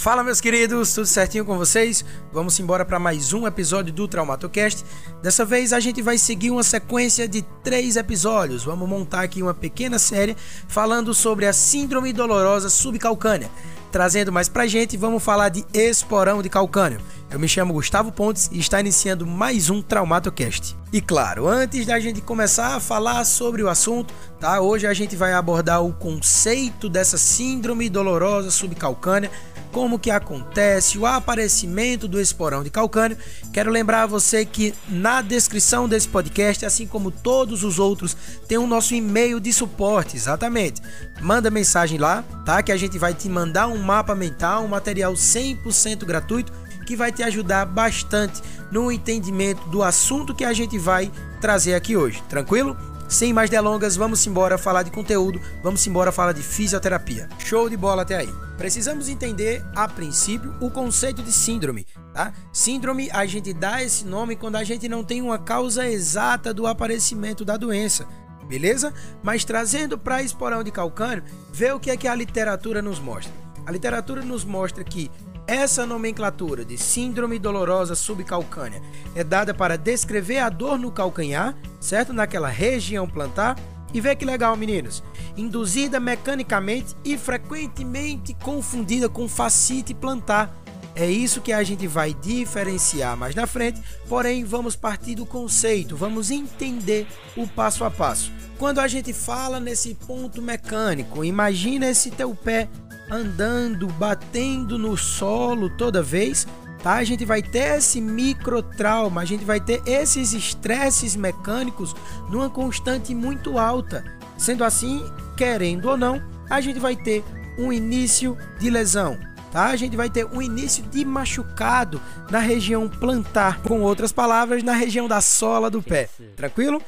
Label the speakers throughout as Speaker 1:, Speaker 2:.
Speaker 1: Fala meus queridos, tudo certinho com vocês? Vamos embora para mais um episódio do Traumatocast. Dessa vez a gente vai seguir uma sequência de três episódios. Vamos montar aqui uma pequena série falando sobre a síndrome dolorosa subcalcânea. Trazendo mais pra gente, vamos falar de esporão de calcânio. Eu me chamo Gustavo Pontes e está iniciando mais um Traumatocast. E claro, antes da gente começar a falar sobre o assunto, tá? Hoje a gente vai abordar o conceito dessa síndrome dolorosa subcalcânea como que acontece, o aparecimento do esporão de calcânio. Quero lembrar a você que na descrição desse podcast, assim como todos os outros, tem o nosso e-mail de suporte, exatamente. Manda mensagem lá, tá? Que a gente vai te mandar um mapa mental, um material 100% gratuito que vai te ajudar bastante no entendimento do assunto que a gente vai trazer aqui hoje. Tranquilo? Sem mais delongas, vamos embora falar de conteúdo, vamos embora falar de fisioterapia. Show de bola até aí. Precisamos entender, a princípio, o conceito de síndrome, tá? Síndrome, a gente dá esse nome quando a gente não tem uma causa exata do aparecimento da doença beleza? Mas trazendo para esporão de calcânio, vê o que é que a literatura nos mostra. A literatura nos mostra que essa nomenclatura de síndrome dolorosa subcalcânea é dada para descrever a dor no calcanhar, certo? Naquela região plantar. E vê que legal, meninos. Induzida mecanicamente e frequentemente confundida com fascite plantar. É isso que a gente vai diferenciar mais na frente, porém vamos partir do conceito, vamos entender o passo a passo. Quando a gente fala nesse ponto mecânico, imagina esse teu pé andando, batendo no solo toda vez, tá? A gente vai ter esse microtrauma, a gente vai ter esses estresses mecânicos numa constante muito alta. Sendo assim, querendo ou não, a gente vai ter um início de lesão, tá? A gente vai ter um início de machucado na região plantar, com outras palavras, na região da sola do pé. Tranquilo?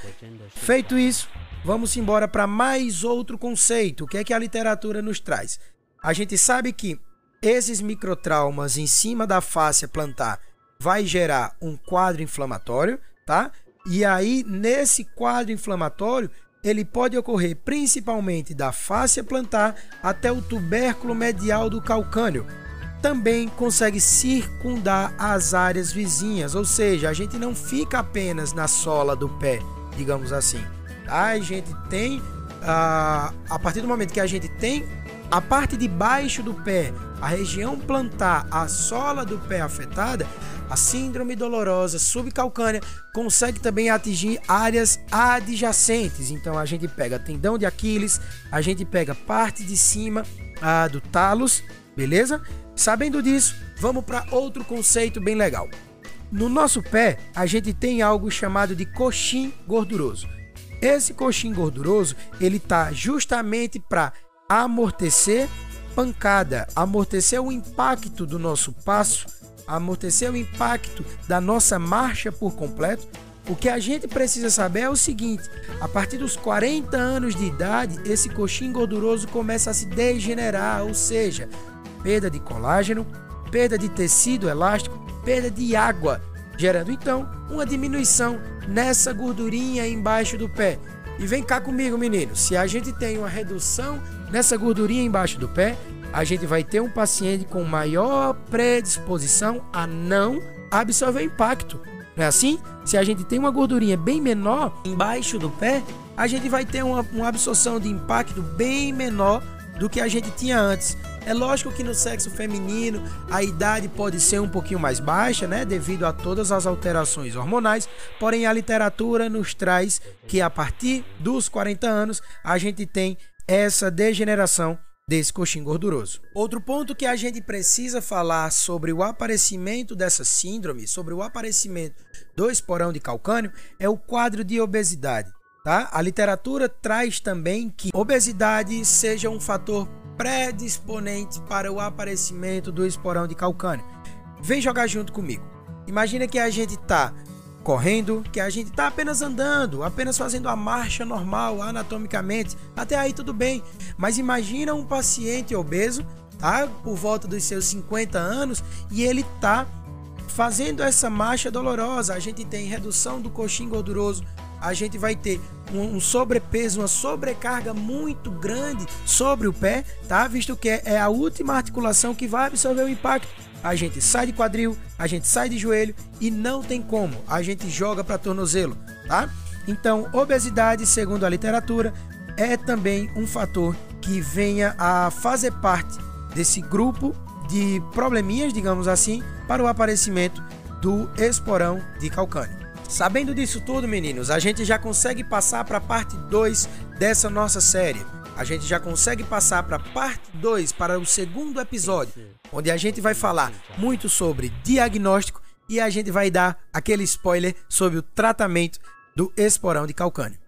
Speaker 1: Feito isso, vamos embora para mais outro conceito. O que é que a literatura nos traz? A gente sabe que esses microtraumas em cima da face plantar vai gerar um quadro inflamatório, tá? E aí nesse quadro inflamatório ele pode ocorrer principalmente da face plantar até o tubérculo medial do calcânio. Também consegue circundar as áreas vizinhas, ou seja, a gente não fica apenas na sola do pé, digamos assim. A gente tem, a, a partir do momento que a gente tem a parte de baixo do pé, a região plantar, a sola do pé afetada, a síndrome dolorosa subcalcânea consegue também atingir áreas adjacentes. Então a gente pega tendão de Aquiles, a gente pega parte de cima do talos, beleza? Sabendo disso, vamos para outro conceito bem legal. No nosso pé, a gente tem algo chamado de coxim gorduroso. Esse coxim gorduroso, ele tá justamente para amortecer pancada, amortecer o impacto do nosso passo, amortecer o impacto da nossa marcha por completo. O que a gente precisa saber é o seguinte: a partir dos 40 anos de idade, esse coxim gorduroso começa a se degenerar, ou seja, perda de colágeno, perda de tecido elástico, perda de água, gerando então uma diminuição nessa gordurinha embaixo do pé. E vem cá comigo, menino. Se a gente tem uma redução nessa gordurinha embaixo do pé, a gente vai ter um paciente com maior predisposição a não absorver impacto. Não é assim? Se a gente tem uma gordurinha bem menor embaixo do pé, a gente vai ter uma, uma absorção de impacto bem menor do que a gente tinha antes. É lógico que no sexo feminino a idade pode ser um pouquinho mais baixa, né, devido a todas as alterações hormonais, porém a literatura nos traz que a partir dos 40 anos a gente tem essa degeneração desse coxim gorduroso. Outro ponto que a gente precisa falar sobre o aparecimento dessa síndrome, sobre o aparecimento do esporão de calcânio, é o quadro de obesidade. Tá? A literatura traz também que obesidade seja um fator predisponente para o aparecimento do esporão de calcânio. Vem jogar junto comigo. Imagina que a gente está correndo, que a gente está apenas andando, apenas fazendo a marcha normal, anatomicamente, até aí tudo bem. Mas imagina um paciente obeso, tá? Por volta dos seus 50 anos e ele tá fazendo essa marcha dolorosa. A gente tem redução do coxim gorduroso a gente vai ter um, sobrepeso, uma sobrecarga muito grande sobre o pé, tá? Visto que é, é a última articulação que vai absorver o impacto. A gente sai de quadril, a gente sai de joelho e não tem como, a gente joga para tornozelo, tá? Então, obesidade, segundo a literatura, é também um fator que venha a fazer parte desse grupo de probleminhas, digamos assim, para o aparecimento do esporão de calcânio. Sabendo disso tudo, meninos, a gente já consegue passar para a parte 2 dessa nossa série. A gente já consegue passar para a parte 2, para o segundo episódio, onde a gente vai falar muito sobre diagnóstico e a gente vai dar aquele spoiler sobre o tratamento do esporão de calcânio.